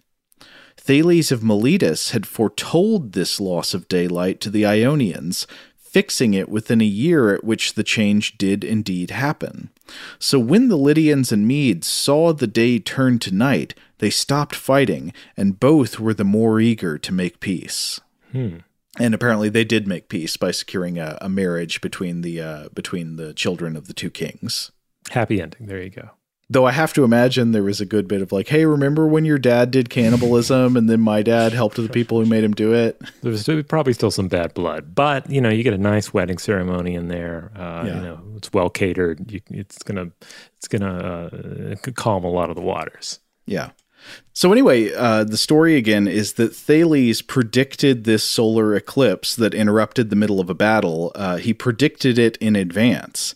Thales of Miletus had foretold this loss of daylight to the Ionians, fixing it within a year at which the change did indeed happen. So when the Lydians and Medes saw the day turn to night, they stopped fighting, and both were the more eager to make peace. Hmm. And apparently, they did make peace by securing a, a marriage between the uh, between the children of the two kings. Happy ending. There you go. Though I have to imagine there was a good bit of like, hey, remember when your dad did cannibalism and then my dad helped the people who made him do it? There's probably still some bad blood, but you know, you get a nice wedding ceremony in there. Uh, yeah. You know, it's well catered. You, it's gonna it's gonna uh, calm a lot of the waters. Yeah. So anyway, uh, the story again is that Thales predicted this solar eclipse that interrupted the middle of a battle. Uh, he predicted it in advance.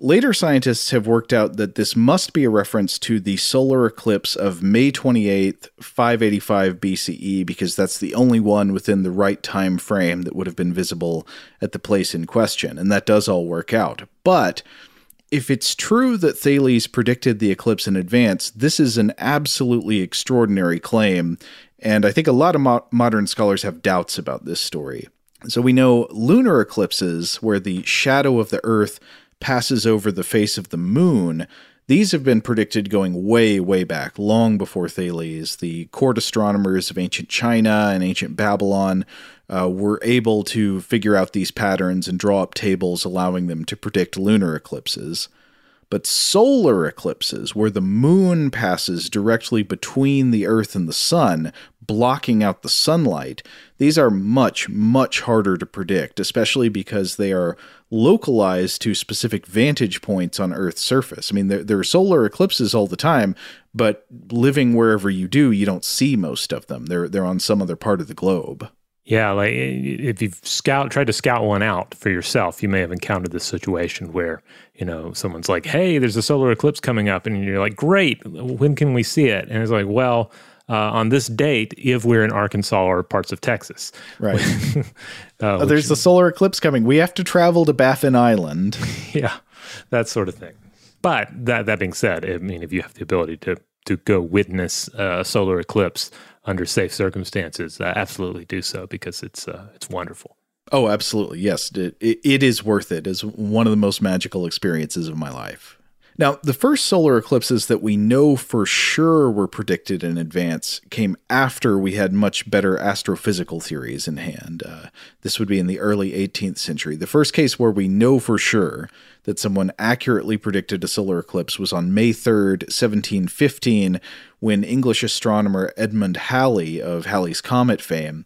Later scientists have worked out that this must be a reference to the solar eclipse of May 28th, 585 BCE, because that's the only one within the right time frame that would have been visible at the place in question. And that does all work out. But if it's true that Thales predicted the eclipse in advance, this is an absolutely extraordinary claim. And I think a lot of mo- modern scholars have doubts about this story. So we know lunar eclipses, where the shadow of the Earth passes over the face of the moon, these have been predicted going way, way back, long before Thales. The court astronomers of ancient China and ancient Babylon uh, were able to figure out these patterns and draw up tables allowing them to predict lunar eclipses. But solar eclipses, where the moon passes directly between the Earth and the Sun, blocking out the sunlight, these are much, much harder to predict, especially because they are localized to specific vantage points on Earth's surface. I mean, there, there, are solar eclipses all the time, but living wherever you do, you don't see most of them. They're they're on some other part of the globe. Yeah, like if you've scout tried to scout one out for yourself, you may have encountered this situation where you know someone's like, "Hey, there's a solar eclipse coming up," and you're like, "Great, when can we see it?" And it's like, "Well." Uh, on this date if we're in Arkansas or parts of Texas. Right. uh, oh, there's the solar eclipse coming. We have to travel to Baffin Island. yeah, that sort of thing. But that that being said, I mean, if you have the ability to to go witness uh, a solar eclipse under safe circumstances, uh, absolutely do so because it's uh, it's wonderful. Oh, absolutely. Yes, it, it is worth it. It's one of the most magical experiences of my life. Now, the first solar eclipses that we know for sure were predicted in advance came after we had much better astrophysical theories in hand. Uh, this would be in the early 18th century. The first case where we know for sure that someone accurately predicted a solar eclipse was on May 3rd, 1715, when English astronomer Edmund Halley of Halley's Comet fame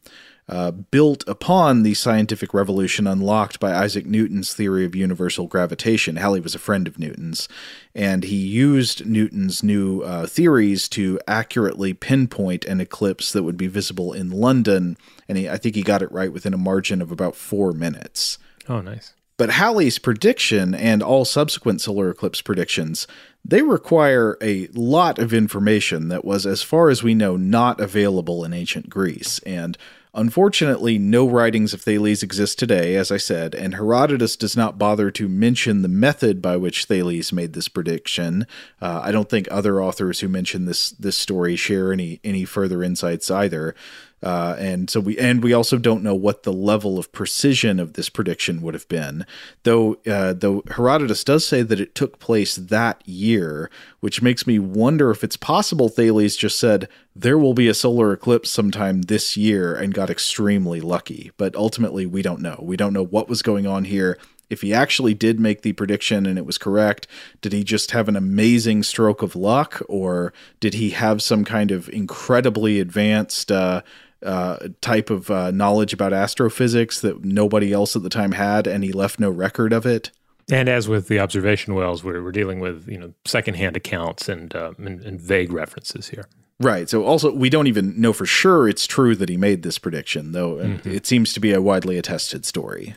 uh, built upon the scientific revolution unlocked by Isaac Newton's theory of universal gravitation. Halley was a friend of Newton's, and he used Newton's new uh, theories to accurately pinpoint an eclipse that would be visible in London. And he, I think he got it right within a margin of about four minutes. Oh, nice. But Halley's prediction and all subsequent solar eclipse predictions, they require a lot of information that was, as far as we know, not available in ancient Greece. And Unfortunately, no writings of Thales exist today, as I said, and Herodotus does not bother to mention the method by which Thales made this prediction. Uh, I don't think other authors who mention this this story share any any further insights either. Uh, and so we and we also don't know what the level of precision of this prediction would have been, though. Uh, though Herodotus does say that it took place that year, which makes me wonder if it's possible Thales just said there will be a solar eclipse sometime this year and got extremely lucky. But ultimately, we don't know. We don't know what was going on here. If he actually did make the prediction and it was correct, did he just have an amazing stroke of luck, or did he have some kind of incredibly advanced? Uh, uh, type of uh, knowledge about astrophysics that nobody else at the time had, and he left no record of it. And as with the observation wells, we're, we're dealing with you know secondhand accounts and, uh, and, and vague references here. Right. So also, we don't even know for sure it's true that he made this prediction, though mm-hmm. it seems to be a widely attested story.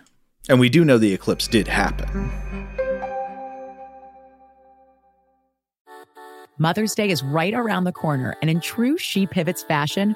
And we do know the eclipse did happen. Mother's Day is right around the corner, and in true She Pivots fashion,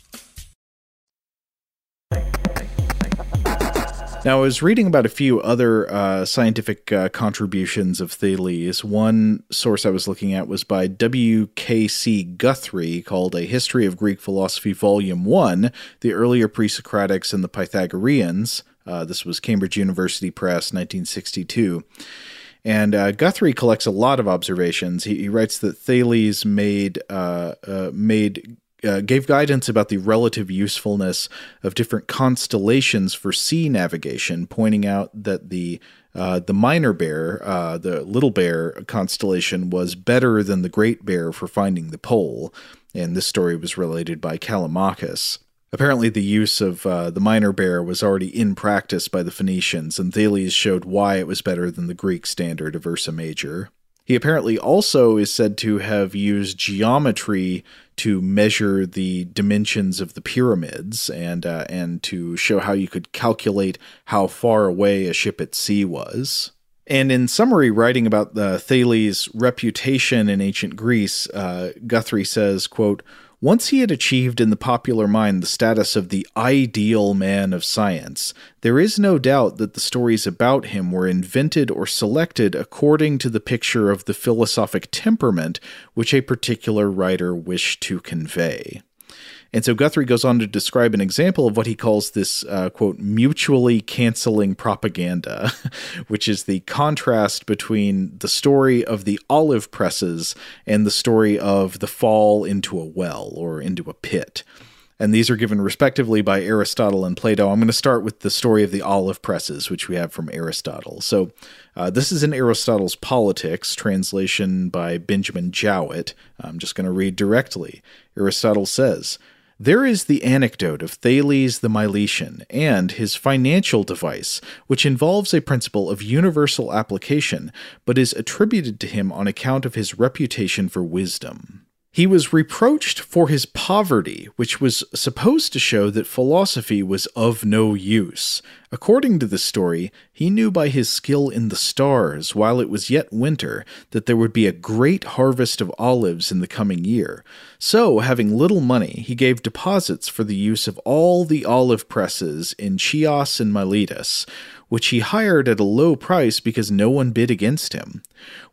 Now, I was reading about a few other uh, scientific uh, contributions of Thales. One source I was looking at was by W.K.C. Guthrie, called A History of Greek Philosophy, Volume 1 The Earlier Pre Socratics and the Pythagoreans. Uh, this was Cambridge University Press, 1962. And uh, Guthrie collects a lot of observations. He, he writes that Thales made uh, uh, made uh, gave guidance about the relative usefulness of different constellations for sea navigation, pointing out that the uh, the minor bear, uh, the little bear constellation, was better than the great bear for finding the pole. And this story was related by Callimachus. Apparently, the use of uh, the minor bear was already in practice by the Phoenicians, and Thales showed why it was better than the Greek standard of Ursa Major. He apparently also is said to have used geometry to measure the dimensions of the pyramids and uh, and to show how you could calculate how far away a ship at sea was. And in summary, writing about the Thales' reputation in ancient Greece, uh, Guthrie says, quote, once he had achieved in the popular mind the status of the ideal man of science, there is no doubt that the stories about him were invented or selected according to the picture of the philosophic temperament which a particular writer wished to convey. And so Guthrie goes on to describe an example of what he calls this, uh, quote, mutually canceling propaganda, which is the contrast between the story of the olive presses and the story of the fall into a well or into a pit. And these are given respectively by Aristotle and Plato. I'm going to start with the story of the olive presses, which we have from Aristotle. So, uh, this is in Aristotle's Politics, translation by Benjamin Jowett. I'm just going to read directly. Aristotle says, there is the anecdote of Thales the Milesian and his financial device, which involves a principle of universal application, but is attributed to him on account of his reputation for wisdom. He was reproached for his poverty, which was supposed to show that philosophy was of no use. According to the story, he knew by his skill in the stars, while it was yet winter, that there would be a great harvest of olives in the coming year. So, having little money, he gave deposits for the use of all the olive presses in Chios and Miletus, which he hired at a low price because no one bid against him.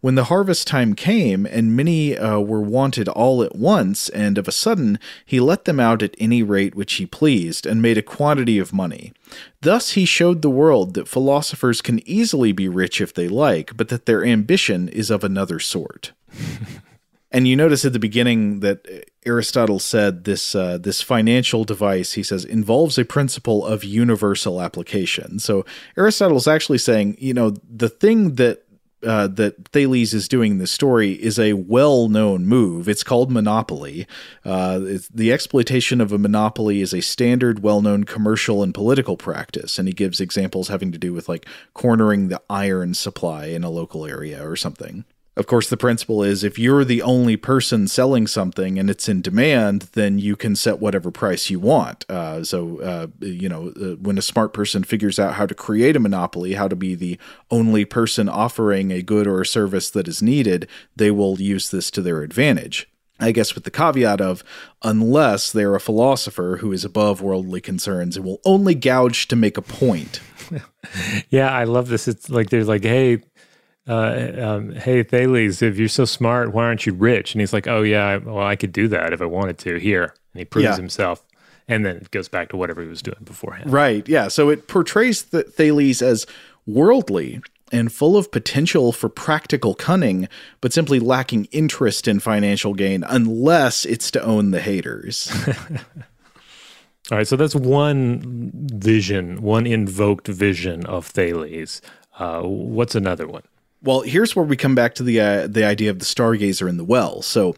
When the harvest time came, and many uh, were wanted all at once, and of a sudden he let them out at any rate which he pleased, and made a quantity of money. Thus he showed the world that philosophers can easily be rich if they like, but that their ambition is of another sort. And you notice at the beginning that Aristotle said this uh, this financial device, he says, involves a principle of universal application. So Aristotle's actually saying, you know, the thing that uh, that Thales is doing in this story is a well known move. It's called monopoly. Uh, it's, the exploitation of a monopoly is a standard, well known commercial and political practice. And he gives examples having to do with like cornering the iron supply in a local area or something. Of course, the principle is if you're the only person selling something and it's in demand, then you can set whatever price you want. Uh, so, uh, you know, uh, when a smart person figures out how to create a monopoly, how to be the only person offering a good or a service that is needed, they will use this to their advantage. I guess with the caveat of unless they're a philosopher who is above worldly concerns and will only gouge to make a point. yeah, I love this. It's like they're like, hey, uh, um, hey Thales, if you're so smart, why aren't you rich? And he's like, oh yeah, well I could do that if I wanted to. Here, and he proves yeah. himself, and then it goes back to whatever he was doing beforehand. Right. Yeah. So it portrays the Thales as worldly and full of potential for practical cunning, but simply lacking interest in financial gain unless it's to own the haters. All right, so that's one vision, one invoked vision of Thales. Uh, what's another one? Well, here's where we come back to the uh, the idea of the stargazer in the well. So,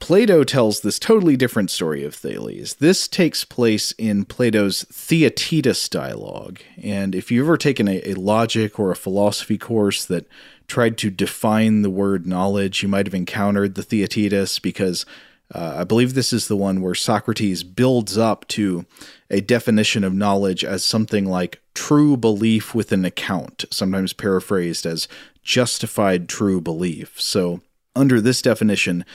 Plato tells this totally different story of Thales. This takes place in Plato's Theaetetus dialogue. And if you've ever taken a, a, logic or a philosophy course that tried to define the word knowledge, you might have encountered the Theaetetus because uh, I believe this is the one where Socrates builds up to a definition of knowledge as something like true belief with an account, sometimes paraphrased as justified true belief. So, under this definition,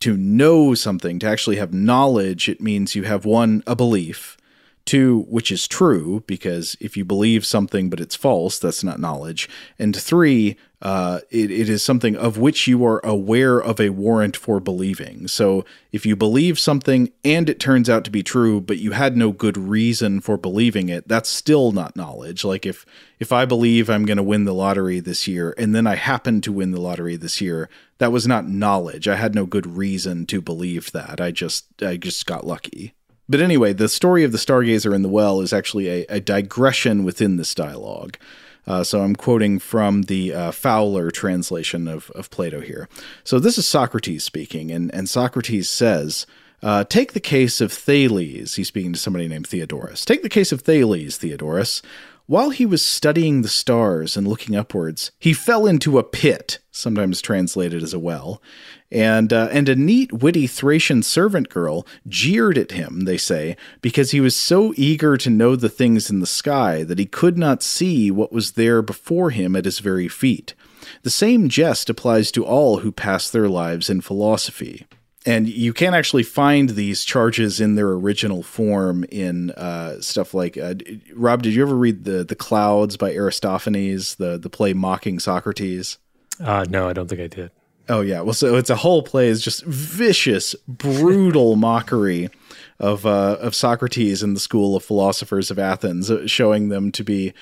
to know something, to actually have knowledge, it means you have one, a belief, two, which is true, because if you believe something but it's false, that's not knowledge, and three, uh, it, it is something of which you are aware of a warrant for believing. So if you believe something and it turns out to be true, but you had no good reason for believing it, that's still not knowledge. Like if if I believe I'm going to win the lottery this year and then I happen to win the lottery this year, that was not knowledge. I had no good reason to believe that. I just I just got lucky. But anyway, the story of the stargazer in the well is actually a, a digression within this dialogue. Uh, so I'm quoting from the uh, Fowler translation of, of Plato here. So this is Socrates speaking, and, and Socrates says, uh, Take the case of Thales. He's speaking to somebody named Theodorus. Take the case of Thales, Theodorus. While he was studying the stars and looking upwards, he fell into a pit, sometimes translated as a well, and uh, and a neat, witty Thracian servant girl jeered at him. They say because he was so eager to know the things in the sky that he could not see what was there before him at his very feet. The same jest applies to all who pass their lives in philosophy and you can't actually find these charges in their original form in uh, stuff like uh, Rob. Did you ever read the the Clouds by Aristophanes, the the play mocking Socrates? Uh, no, I don't think I did. Oh yeah, well, so it's a whole play is just vicious, brutal mockery of uh, of Socrates and the school of philosophers of Athens, uh, showing them to be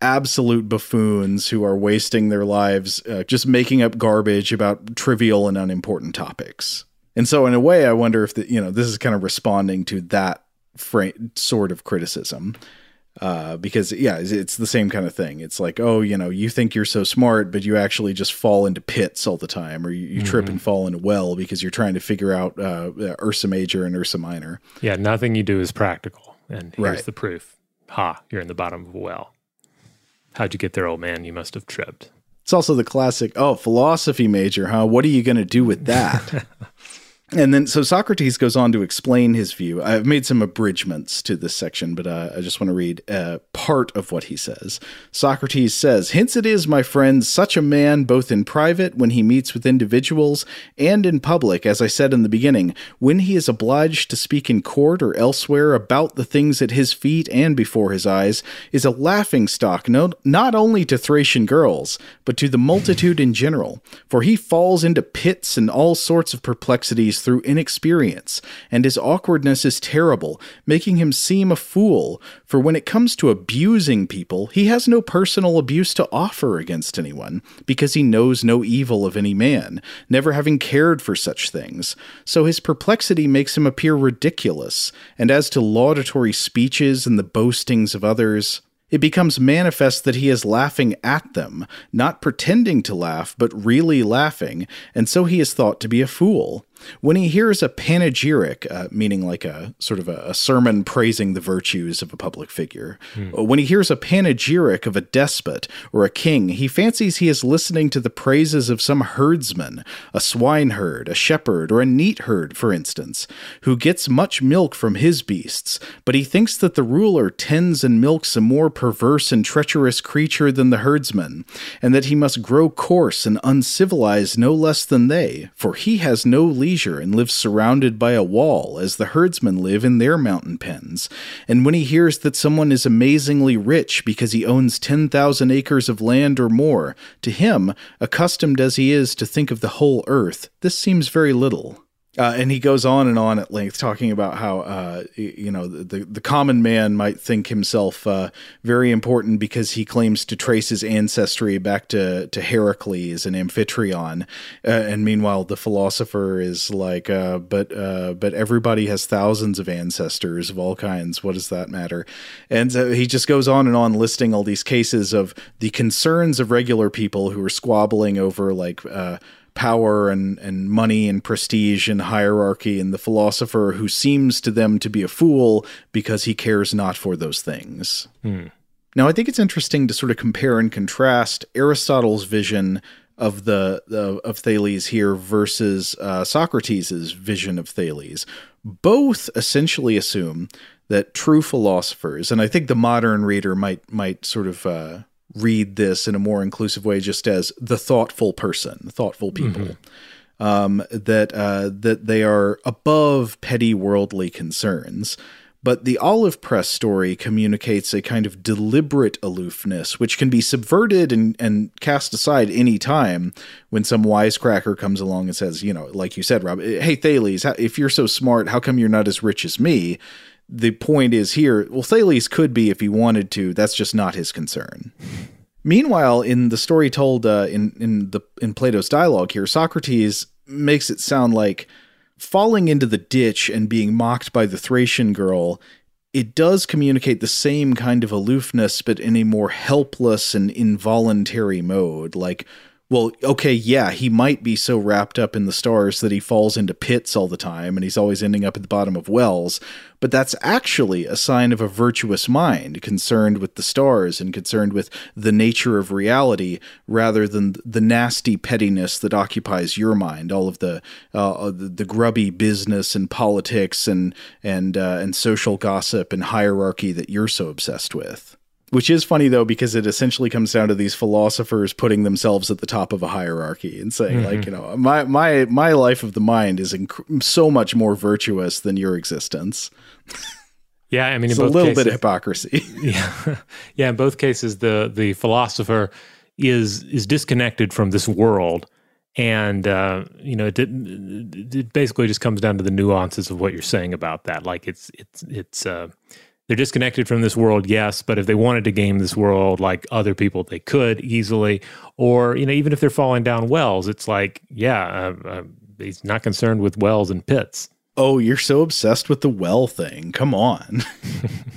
absolute buffoons who are wasting their lives uh, just making up garbage about trivial and unimportant topics. And so, in a way, I wonder if the, you know this is kind of responding to that sort of criticism, uh, because yeah, it's, it's, the same kind of thing. It's like, oh, you know, you think you're so smart, but you actually just fall into pits all the time, or you, you mm-hmm. trip and fall into well because you're trying to figure out uh, Ursa Major and Ursa Minor. Yeah, nothing you do is practical, and here's right. the proof. Ha, you're in the bottom of a well. How'd you get there, old man? You must have tripped. It's also the classic, oh, philosophy major, huh? What are you going to do with that? And then, so Socrates goes on to explain his view. I've made some abridgments to this section, but uh, I just want to read uh, part of what he says. Socrates says, Hence it is, my friends, such a man, both in private, when he meets with individuals, and in public, as I said in the beginning, when he is obliged to speak in court or elsewhere about the things at his feet and before his eyes, is a laughing stock no, not only to Thracian girls, but to the multitude in general. For he falls into pits and all sorts of perplexities through inexperience, and his awkwardness is terrible, making him seem a fool, for when it comes to abusing people, he has no personal abuse to offer against anyone, because he knows no evil of any man, never having cared for such things. So his perplexity makes him appear ridiculous, and as to laudatory speeches and the boastings of others, it becomes manifest that he is laughing at them, not pretending to laugh, but really laughing, and so he is thought to be a fool. When he hears a panegyric, uh, meaning like a sort of a, a, sermon praising the virtues of a public figure, hmm. when he hears a panegyric of a despot or a king, he fancies he is listening to the praises of some herdsman, a swineherd, a shepherd, or a neat herd, for instance, who gets much milk from his beasts, but he thinks that the ruler tends and milks a more perverse and treacherous creature than the herdsman, and that he must grow coarse and uncivilized no less than they, for he has no leisure leisure and lives surrounded by a wall, as the herdsmen live in their mountain pens. And when he hears that someone is amazingly rich because he owns 10,000 acres of land or more, to him, accustomed as he is to think of the whole earth, this seems very little. Uh, and he goes on and on at length talking about how uh, you know the the common man might think himself uh, very important because he claims to trace his ancestry back to to Heracles and Amphitryon, uh, and meanwhile the philosopher is like, uh, but uh, but everybody has thousands of ancestors of all kinds. What does that matter? And he just goes on and on listing all these cases of the concerns of regular people who are squabbling over like power and, and money and prestige and hierarchy, and the philosopher who seems to them to be a fool because he cares not for those things. Hmm. Now, I think it's interesting to sort of compare and contrast Aristotle's vision of the, the of Thales here versus uh, Socrates' vision of Thales. Both essentially assume that true philosophers, and I think the modern reader might might sort of uh, read this in a more inclusive way, just as the thoughtful person, thoughtful people. Mm-hmm. Um, that uh, that they are above petty worldly concerns. But the olive press story communicates a kind of deliberate aloofness, which can be subverted and, and cast aside any time when some wisecracker comes along and says, you know, like you said, Rob, hey, Thales, if you're so smart, how come you're not as rich as me? The point is here, well, Thales could be if he wanted to. That's just not his concern. Meanwhile, in the story told uh, in in the in Plato's dialogue here, Socrates makes it sound like falling into the ditch and being mocked by the Thracian girl. It does communicate the same kind of aloofness, but in a more helpless and involuntary mode. Like well, okay, yeah, he might be so wrapped up in the stars that he falls into pits all the time and he's always ending up at the bottom of wells, but that's actually a sign of a virtuous mind concerned with the stars and concerned with the nature of reality rather than the nasty pettiness that occupies your mind, all of the uh, the, the, grubby business and politics and and uh, and social gossip and hierarchy that you're so obsessed with. Which is funny though, because it essentially comes down to these philosophers putting themselves at the top of a hierarchy and saying, mm-hmm. like, you know, my my my life of the mind is inc- so much more virtuous than your existence. Yeah, I mean, it's a little cases, bit of hypocrisy. yeah, yeah. In both cases, the the philosopher is is disconnected from this world, and uh, you know, it, it basically just comes down to the nuances of what you're saying about that. Like, it's it's it's. Uh, they're disconnected from this world, yes, but if they wanted to game this world like other people, they could easily. Or, you know, even if they're falling down wells, it's like, yeah, uh, uh, he's not concerned with wells and pits. Oh, you're so obsessed with the well thing. Come on.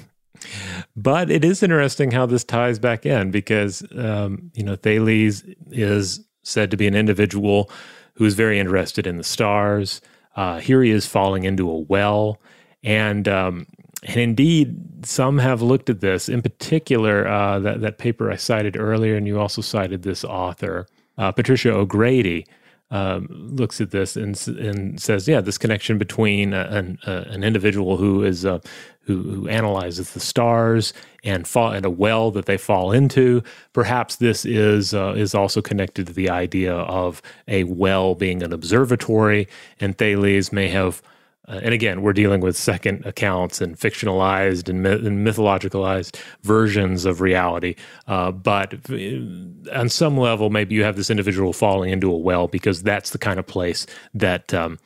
but it is interesting how this ties back in because, um, you know, Thales is said to be an individual who is very interested in the stars. Uh, here he is falling into a well. And um, and indeed, some have looked at this. In particular, uh, that, that paper I cited earlier, and you also cited this author, uh, Patricia O'Grady, um, looks at this and, and says, yeah, this connection between an, an individual who is uh, who, who, analyzes the stars and fall a well that they fall into. Perhaps this is uh, is also connected to the idea of a well being an observatory, and Thales may have uh, and again, we're dealing with second accounts and fictionalized and, myth- and mythologicalized versions of reality. Uh, but uh, on some level, maybe you have this individual falling into a well because that's the kind of place that um,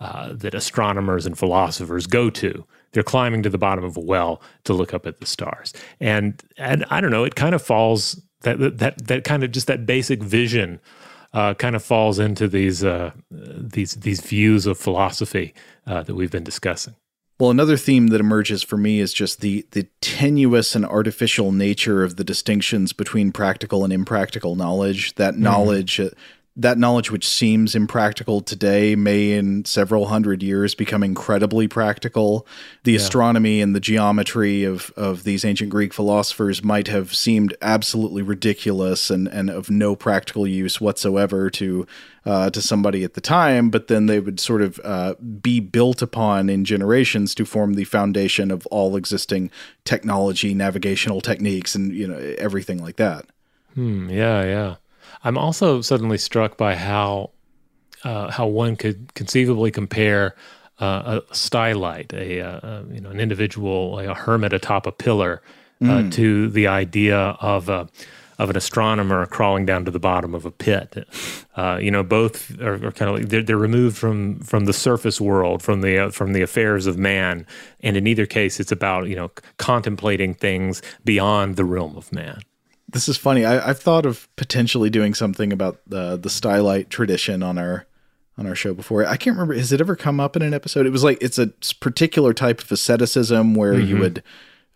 uh, that astronomers and philosophers go to. They're climbing to the bottom of a well to look up at the stars, and and I don't know. It kind of falls that that that kind of just that basic vision uh, kind of falls into these uh, these these views of philosophy uh, that we've been discussing. Well, another theme that emerges for me is just the the tenuous and artificial nature of the distinctions between practical and impractical knowledge. That mm-hmm. That knowledge which seems impractical today may in several hundred years become incredibly practical. The yeah. astronomy and the geometry of of these ancient greek philosophers might have seemed absolutely ridiculous and and of no practical use whatsoever to uh, to somebody at the time but then they would sort of uh, be built upon in generations to form the foundation of all existing technology navigational techniques and you know everything like that. Hmm yeah yeah I'm also suddenly struck by how uh, how one could conceivably compare uh, a stylite, a, a, uh, you know an individual, like a hermit atop a pillar, uh, mm. to the idea of a of an astronomer crawling down to the bottom of a pit. Uh, you know, both are, are, kind of like they're, they're, removed from from the surface world, from the uh, from the affairs of man, and in either case, it's about you know contemplating things beyond the realm of man this is funny. I, have thought of potentially doing something about the the stylite tradition on our on our show before. I can't remember. Has it ever come up in an episode? It was like it's a particular type of asceticism where mm-hmm. you would,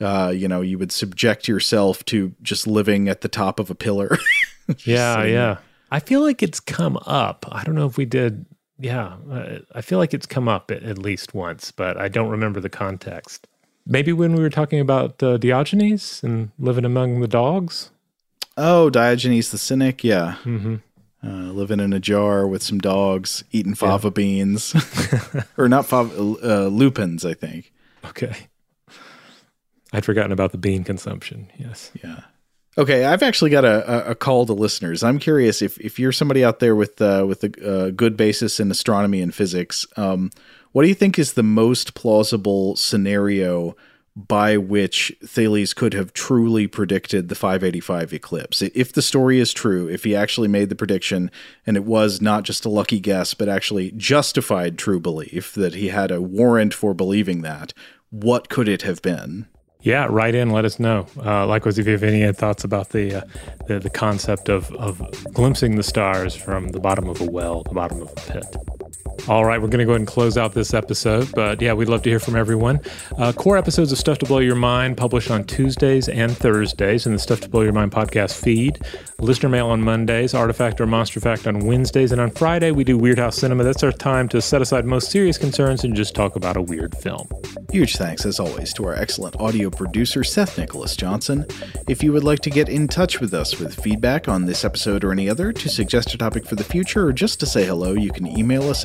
uh, you know, you would subject yourself to just living at the top of a pillar. yeah, yeah. I feel like it's come up. I don't know if we did. Yeah, uh, I feel like it's come up at, at, least once, but I don't remember the context. Maybe when we were talking about uh, Diogenes and living among the dogs. Oh, Diogenes the Cynic. Yeah. Mm-hmm. Uh, living in a jar with some dogs, eating fava yeah. beans, or not fava, uh, lupins, I think. Okay. I'd forgotten about the bean consumption. Yes. Yeah. Okay, I've actually got a, a call to listeners. I'm curious if, if you're somebody out there with uh, with a, a, good basis in astronomy and physics, um, what do you think is the most plausible scenario by which Thales could have truly predicted the 585 eclipse. If the story is true, if he actually made the prediction and it was not just a lucky guess, but actually justified true belief that he had a warrant for believing that, what could it have been? Yeah, write in. Let us know. Uh, likewise, if you have any thoughts about the, uh, the, the concept of of glimpsing the stars from the bottom of a well, the bottom of a pit. All right, we're going to go ahead and close out this episode. But yeah, we'd love to hear from everyone. Uh, core episodes of Stuff to Blow Your Mind published on Tuesdays and Thursdays in the Stuff to Blow Your Mind podcast feed. Listener mail on Mondays, Artifact or Monster Fact on Wednesdays, and on Friday we do Weirdhouse Cinema. That's our time to set aside most serious concerns and just talk about a weird film. Huge thanks, as always, to our excellent audio producer, Seth Nicholas Johnson. If you would like to get in touch with us with feedback on this episode or any other, to suggest a topic for the future, or just to say hello, you can email us